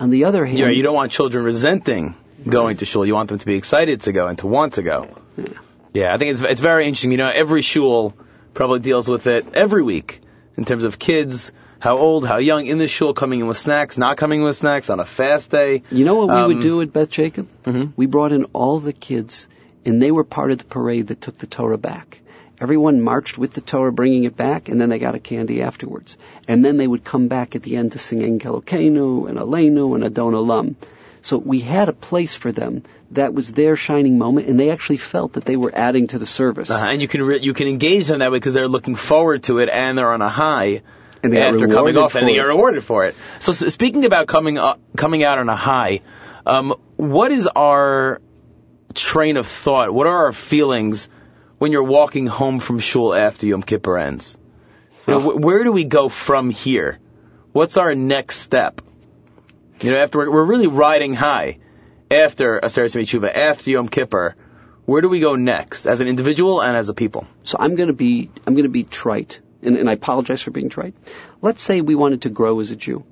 On the other hand, know, you don't want children resenting going to shul. You want them to be excited to go and to want to go. Yeah, I think it's it's very interesting. You know, every shul probably deals with it every week in terms of kids, how old, how young in the shul, coming in with snacks, not coming with snacks on a fast day. You know what we Um, would do at Beth Jacob? Mhm. We brought in all the kids, and they were part of the parade that took the Torah back. Everyone marched with the Torah, bringing it back, and then they got a candy afterwards. And then they would come back at the end to sing Ein Keloheinu and Aleinu and Adon Olam. So we had a place for them that was their shining moment, and they actually felt that they were adding to the service. Uh, and you can re- you can engage them that way because they're looking forward to it and they're on a high And they after coming off, and they are rewarded for it. So, s speaking about coming up, coming out on a high, um, what is our train of thought? What are our feelings when you're walking home from shul after Yom Kippur ends? You know, wh- where do we go from here? What's our next step? You know, after we're, we're really riding high after Aseret Tshuva, after Yom Kippur, where do we go next as an individual and as a people? So I'm going to be I'm going to be trite, and, and I apologize for being trite. Let's say we wanted to grow as a Jew.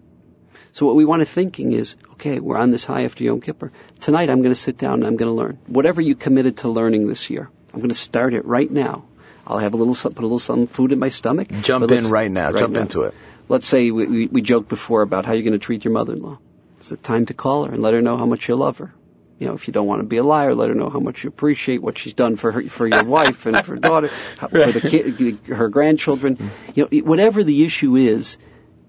So what we want to thinking is, okay, we're on this high after Yom Kippur. Tonight I'm going to sit down and I'm going to learn whatever you committed to learning this year. I'm going to start it right now. I'll have a little put a little some food in my stomach. Jump in right now. Jump into it. Let's say we, we, we joked before about how you're going to treat your mother-in-law. It's the time to call her and let her know how much you love her. You know, if you don't want to be a liar, let her know how much you appreciate what she's done for her, for your wife and for her daughter, for the kid, her grandchildren. You know, whatever the issue is,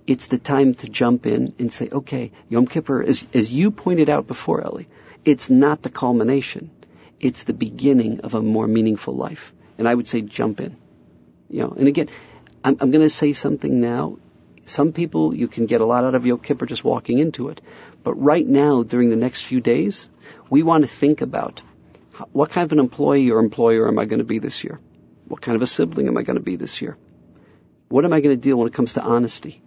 it's the time to jump in and say, okay, Yom Kippur, as, as you pointed out before, Ellie, it's not the culmination. It's the beginning of a more meaningful life. And I would say jump in. You know, and again, I'm, I'm going to say something now. Some people, you can get a lot out of Yom Kippur just walking into it. But right now, during the next few days, we want to think about what kind of an employee or employer am I going to be this year? What kind of a sibling am I going to be this year? What am I going to deal when it comes to honesty?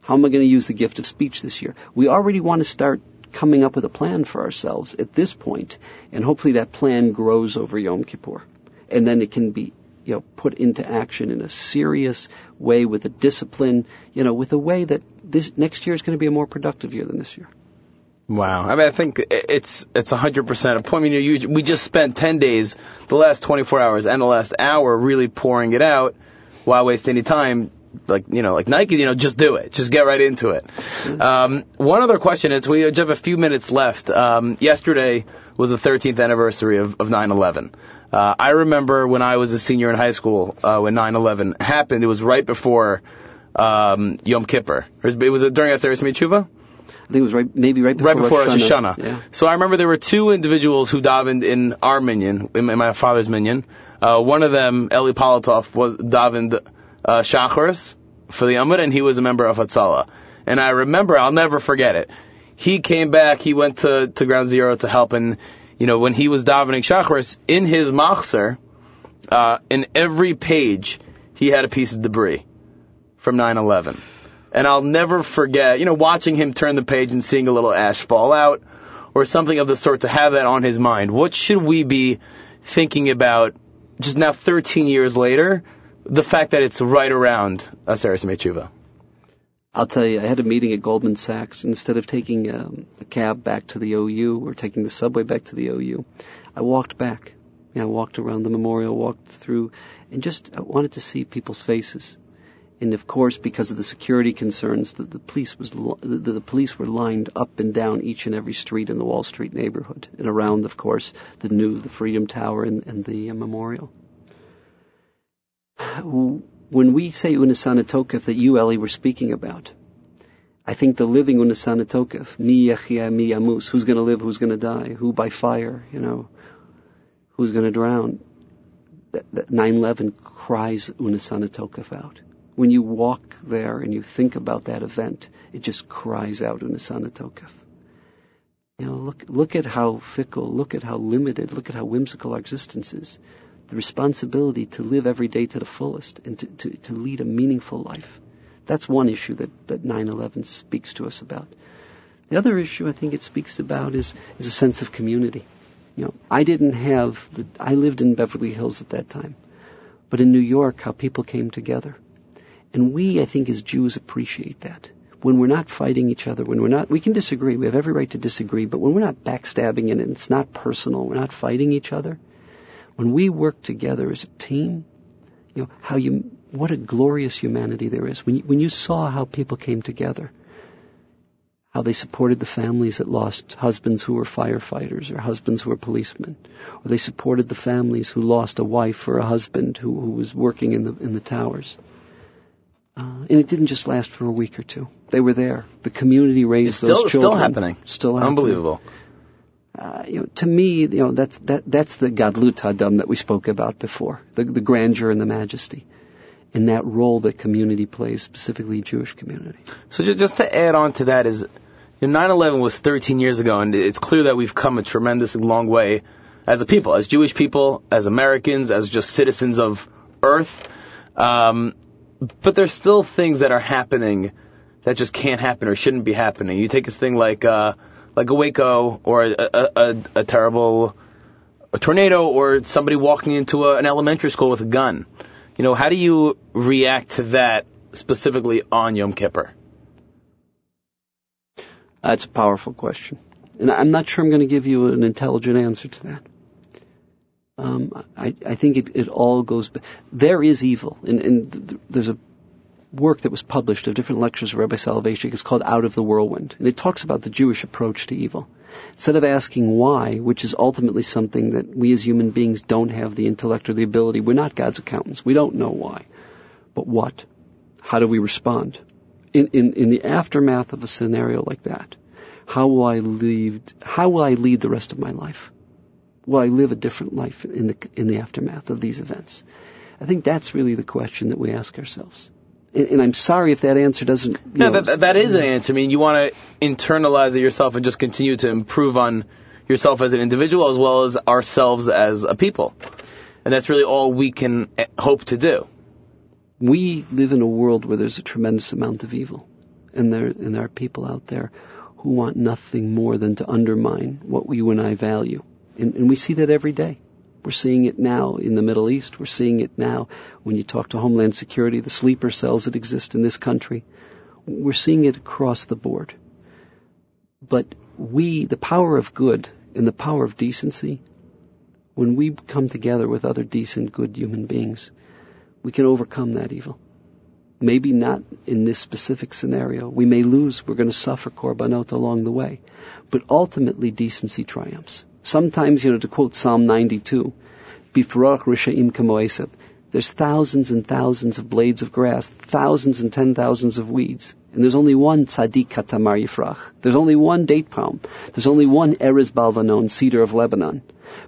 How am I going to use the gift of speech this year? We already want to start coming up with a plan for ourselves at this point, and hopefully that plan grows over Yom Kippur. And then it can be you know, put into action in a serious way with a discipline, you know, with a way that this next year is going to be a more productive year than this year. Wow. I mean, I think it's it's a 100% a point. I mean, you, we just spent 10 days, the last 24 hours and the last hour really pouring it out. Why waste any time? Like, you know, like Nike, you know, just do it. Just get right into it. Um, one other question is, we just have a few minutes left. Um, yesterday was the 13th anniversary of, of 9-11. Uh, I remember when I was a senior in high school, uh, when 9-11 happened, it was right before, um, Yom Kippur. It was, during Aseret Tshuva? I think it was right, maybe right before, right before Rosh Rosh Hashanah. Yeah. So I remember there were two individuals who davened in our minyan, in my father's minyan. Uh, one of them, Eli Politov, was davened uh, for the Amud, and he was a member of Hatzalah. And I remember, I'll never forget it. He came back, he went to, to Ground Zero to help, and, you know, when he was davening Shacharis, in his machzer, uh, in every page, he had a piece of debris from 9-11. And I'll never forget, you know, watching him turn the page and seeing a little ash fall out or something of the sort to have that on his mind. What should we be thinking about just now 13 years later? The fact that it's right around Aseret Tshuva. I'll tell you, I had a meeting at Goldman Sachs. Instead of taking um, a cab back to the OU or taking the subway back to the OU, I walked back. You know, I walked around the memorial, walked through, and just I wanted to see people's faces. And of course, because of the security concerns, the, the police was the, the police were lined up and down each and every street in the Wall Street neighborhood, and around, of course, the new the Freedom Tower and, and the uh, memorial. When we say Unasana Tokef that you, Ellie, were speaking about, I think the living Unasana Tokef, mi yachia, mi yamus, who's going to live, who's going to die, who by fire, you know, who's going to drown. That, that 9/11 cries Unasana Tokef out when you walk there and you think about that event, it just cries out Unasana Tokef. You know, look, look at how fickle, look at how limited, look at how whimsical our existence is. The responsibility to live every day to the fullest and to, to, to lead a meaningful life. That's one issue that, that 9-11 speaks to us about. The other issue I think it speaks about is, is a sense of community. You know, I didn't have the, I lived in Beverly Hills at that time. But in New York, how people came together. And we, I think, as Jews appreciate that. When we're not fighting each other, when we're not, we can disagree, we have every right to disagree, but when we're not backstabbing and it's not personal, we're not fighting each other, when we work together as a team, you know, how you, what a glorious humanity there is. When you, when you saw how people came together, how they supported the families that lost husbands who were firefighters or husbands who were policemen, or they supported the families who lost a wife or a husband who, who was working in the, in the towers uh, and it didn't just last for a week or two. They were there. The community raised it's still, those children. Still happening. Still happening. Unbelievable. Uh, you know, to me, you know, that's that that's the gadlut hadam that we spoke about before, the, the grandeur and the majesty, and that role that community plays, specifically Jewish community. So just to add on to that is, you know, 9/11 was 13 years ago, and it's clear that we've come a tremendously long way as a people, as Jewish people, as Americans, as just citizens of Earth. Um, but there's still things that are happening that just can't happen or shouldn't be happening. You take this thing like uh, like a Waco or a, a, a, a terrible a tornado or somebody walking into a, an elementary school with a gun. You know, how do you react to that specifically on Yom Kippur? That's a powerful question. And I'm not sure I'm going to give you an intelligent answer to that. Um, I, I think it, it all goes. There is evil, and, and there's a work that was published of different lectures of Rabbi Soloveitchik is called Out of the Whirlwind, and it talks about the Jewish approach to evil. Instead of asking why, which is ultimately something that we as human beings don't have the intellect or the ability, we're not God's accountants. We don't know why. But what? How do we respond? In, in, in the aftermath of a scenario like that, how will I lead, how will I lead the rest of my life? Will I live a different life in the, in the aftermath of these events? I think that's really the question that we ask ourselves. And, I'm sorry if that answer doesn't. No, know, that, that is an answer. I mean, you want to internalize it yourself and just continue to improve on yourself as an individual as well as ourselves as a people. And that's really all we can eh, hope to do. we live in a world where there's a tremendous amount of evil, and there and there are people out there who want nothing more than to undermine what you and I value, and, and we see that every day. We're seeing it now in the Middle East. We're seeing it now when you talk to Homeland Security, the sleeper cells that exist in this country. We're seeing it across the board. But we, the power of good and the power of decency, when we come together with other decent, good human beings, we can overcome that evil. Maybe not in this specific scenario. We may lose. We're going to suffer korbanot along the way. But ultimately, decency triumphs. Sometimes, you know, to quote Psalm 92, Bifroach Rishaim Kamoeseb, there's thousands and thousands of blades of grass, thousands and ten thousands of weeds, and there's only one tzaddik katamar yifrach. There's only one date palm. There's only one erez balvanon, cedar of Lebanon.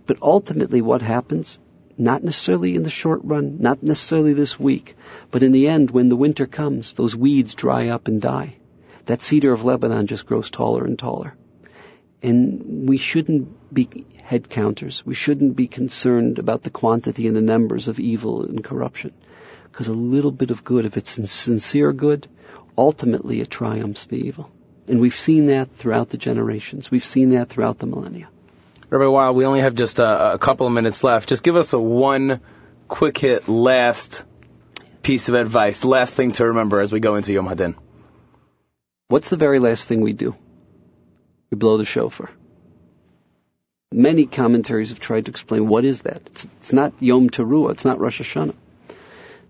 But ultimately, what happens? Not necessarily in the short run, not necessarily this week, but in the end, when the winter comes, those weeds dry up and die. That cedar of Lebanon just grows taller and taller. And we shouldn't be head counters. We shouldn't be concerned about the quantity and the numbers of evil and corruption. Because a little bit of good, if it's sincere good, ultimately it triumphs the evil. And we've seen that throughout the generations. We've seen that throughout the millennia. Rabbi Weil, we only have just a, a couple of minutes left. Just give us a one quick hit last piece of advice, last thing to remember as we go into Yom Hadin. What's the very last thing we do? We blow the shofar. Many commentaries have tried to explain what is that. It's, it's not Yom Teruah. It's not Rosh Hashanah.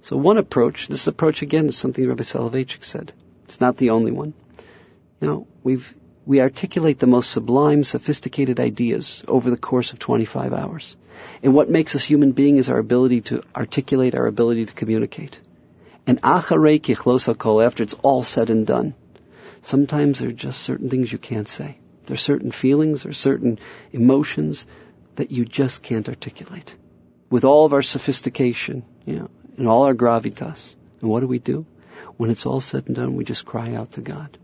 So one approach, this approach again is something Rabbi Soloveitchik said. It's not the only one. You know, we've, we articulate the most sublime, sophisticated ideas over the course of 25 hours. And what makes us human being is our ability to articulate, our ability to communicate. And acharei kichlos hakol, after it's all said and done, sometimes there are just certain things you can't say. There are certain feelings, are certain emotions that you just can't articulate. With all of our sophistication, you know, and all our gravitas. And what do we do? When it's all said and done, we just cry out to God.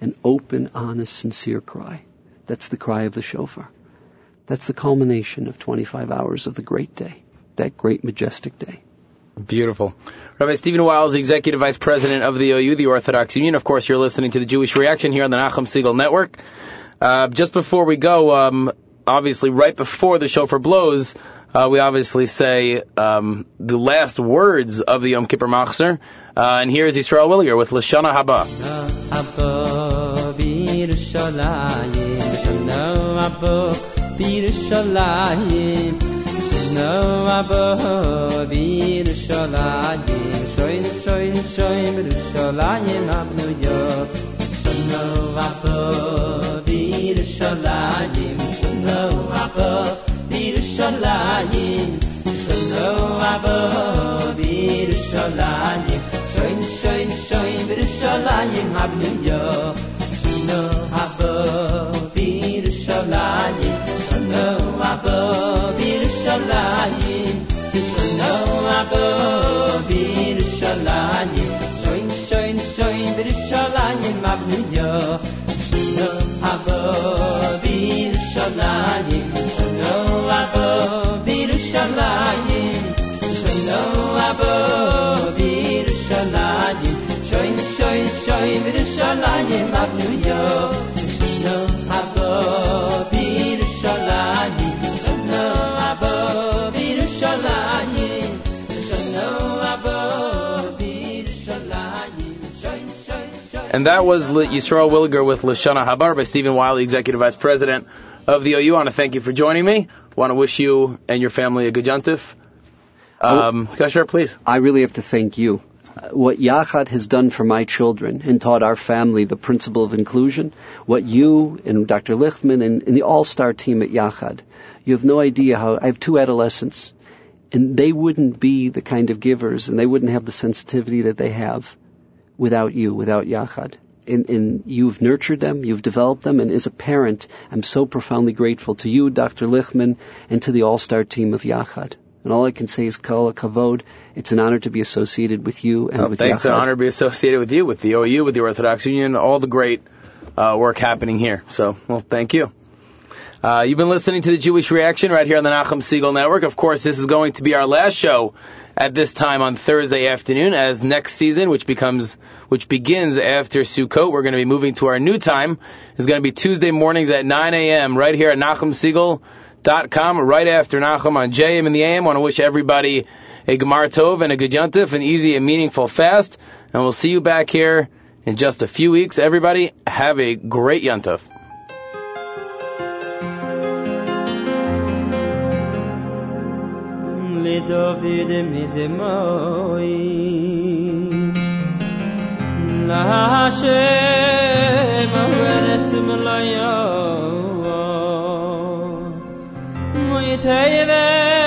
An open, honest, sincere cry. That's the cry of the shofar. That's the culmination of 25 hours of the great day. That great, majestic day. Beautiful. Rabbi Steven the Executive Vice President of the OU, the Orthodox Union. Of course, you're listening to the Jewish Reaction here on the Nachum Segal Network. Uh, just before we go, um, obviously, right before the shofar blows, uh, we obviously say um, the last words of the Yom Kippur Machzor. Uh, and here is Israel Williger with Lashana Haba. zladi muno mako dir shlani sova bo dir shlani shoy shoy shoy yo And that was Yisrael Williger with Lashana Haba by Steven Weil, Executive Vice President of the OU. I want to thank you for joining me. I want to wish you and your family a good yontif. Um, Kasher, please. I really have to thank you. What Yachad has done for my children and taught our family the principle of inclusion, what you and Dr. Lichtman and, and the all-star team at Yachad, you have no idea how, I have two adolescents, and they wouldn't be the kind of givers and they wouldn't have the sensitivity that they have without you, without Yachad. And, and, you've nurtured them, you've developed them, and as a parent, I'm so profoundly grateful to you, Dr. Lichtman, and to the all-star team of Yachad. And all I can say is kol kavod. It's an honor to be associated with you and Oh, with thanks. Yachad. An honor to be associated with you, with the OU, with the Orthodox Union, all the great uh, work happening here. So, well, thank you. Uh, you've been listening to the Jewish Reaction right here on the Nachum Segal Network. Of course, this is going to be our last show at this time on Thursday afternoon, as next season, which becomes, which begins after Sukkot, we're going to be moving to our new time. Is going to be Tuesday mornings at 9 a.m. right here at NachumSiegel.com, right after Nachum on JM in the AM. want to wish everybody a Gemar Tov and a good Yontif, an easy and meaningful fast, and we'll see you back here in just a few weeks. Everybody, have a great Yontif. לדוד מזמוי להשם ארץ מלאיה teyler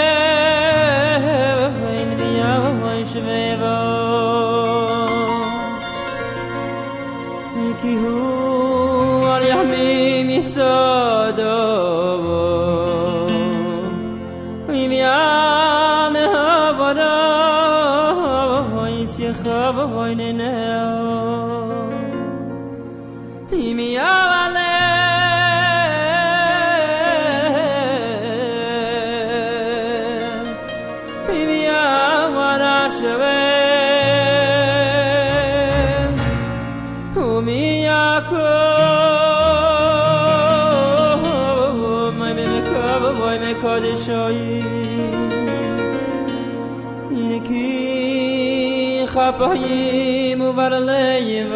חפאים וברליים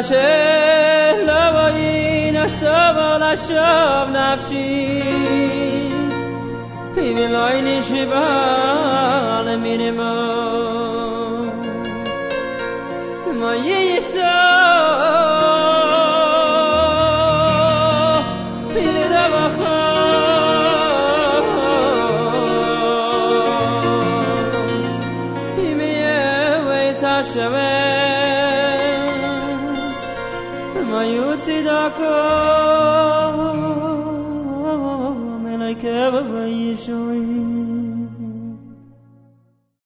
אשר לא ינסוב לשוב נפשי ולא נשבע למינימו מה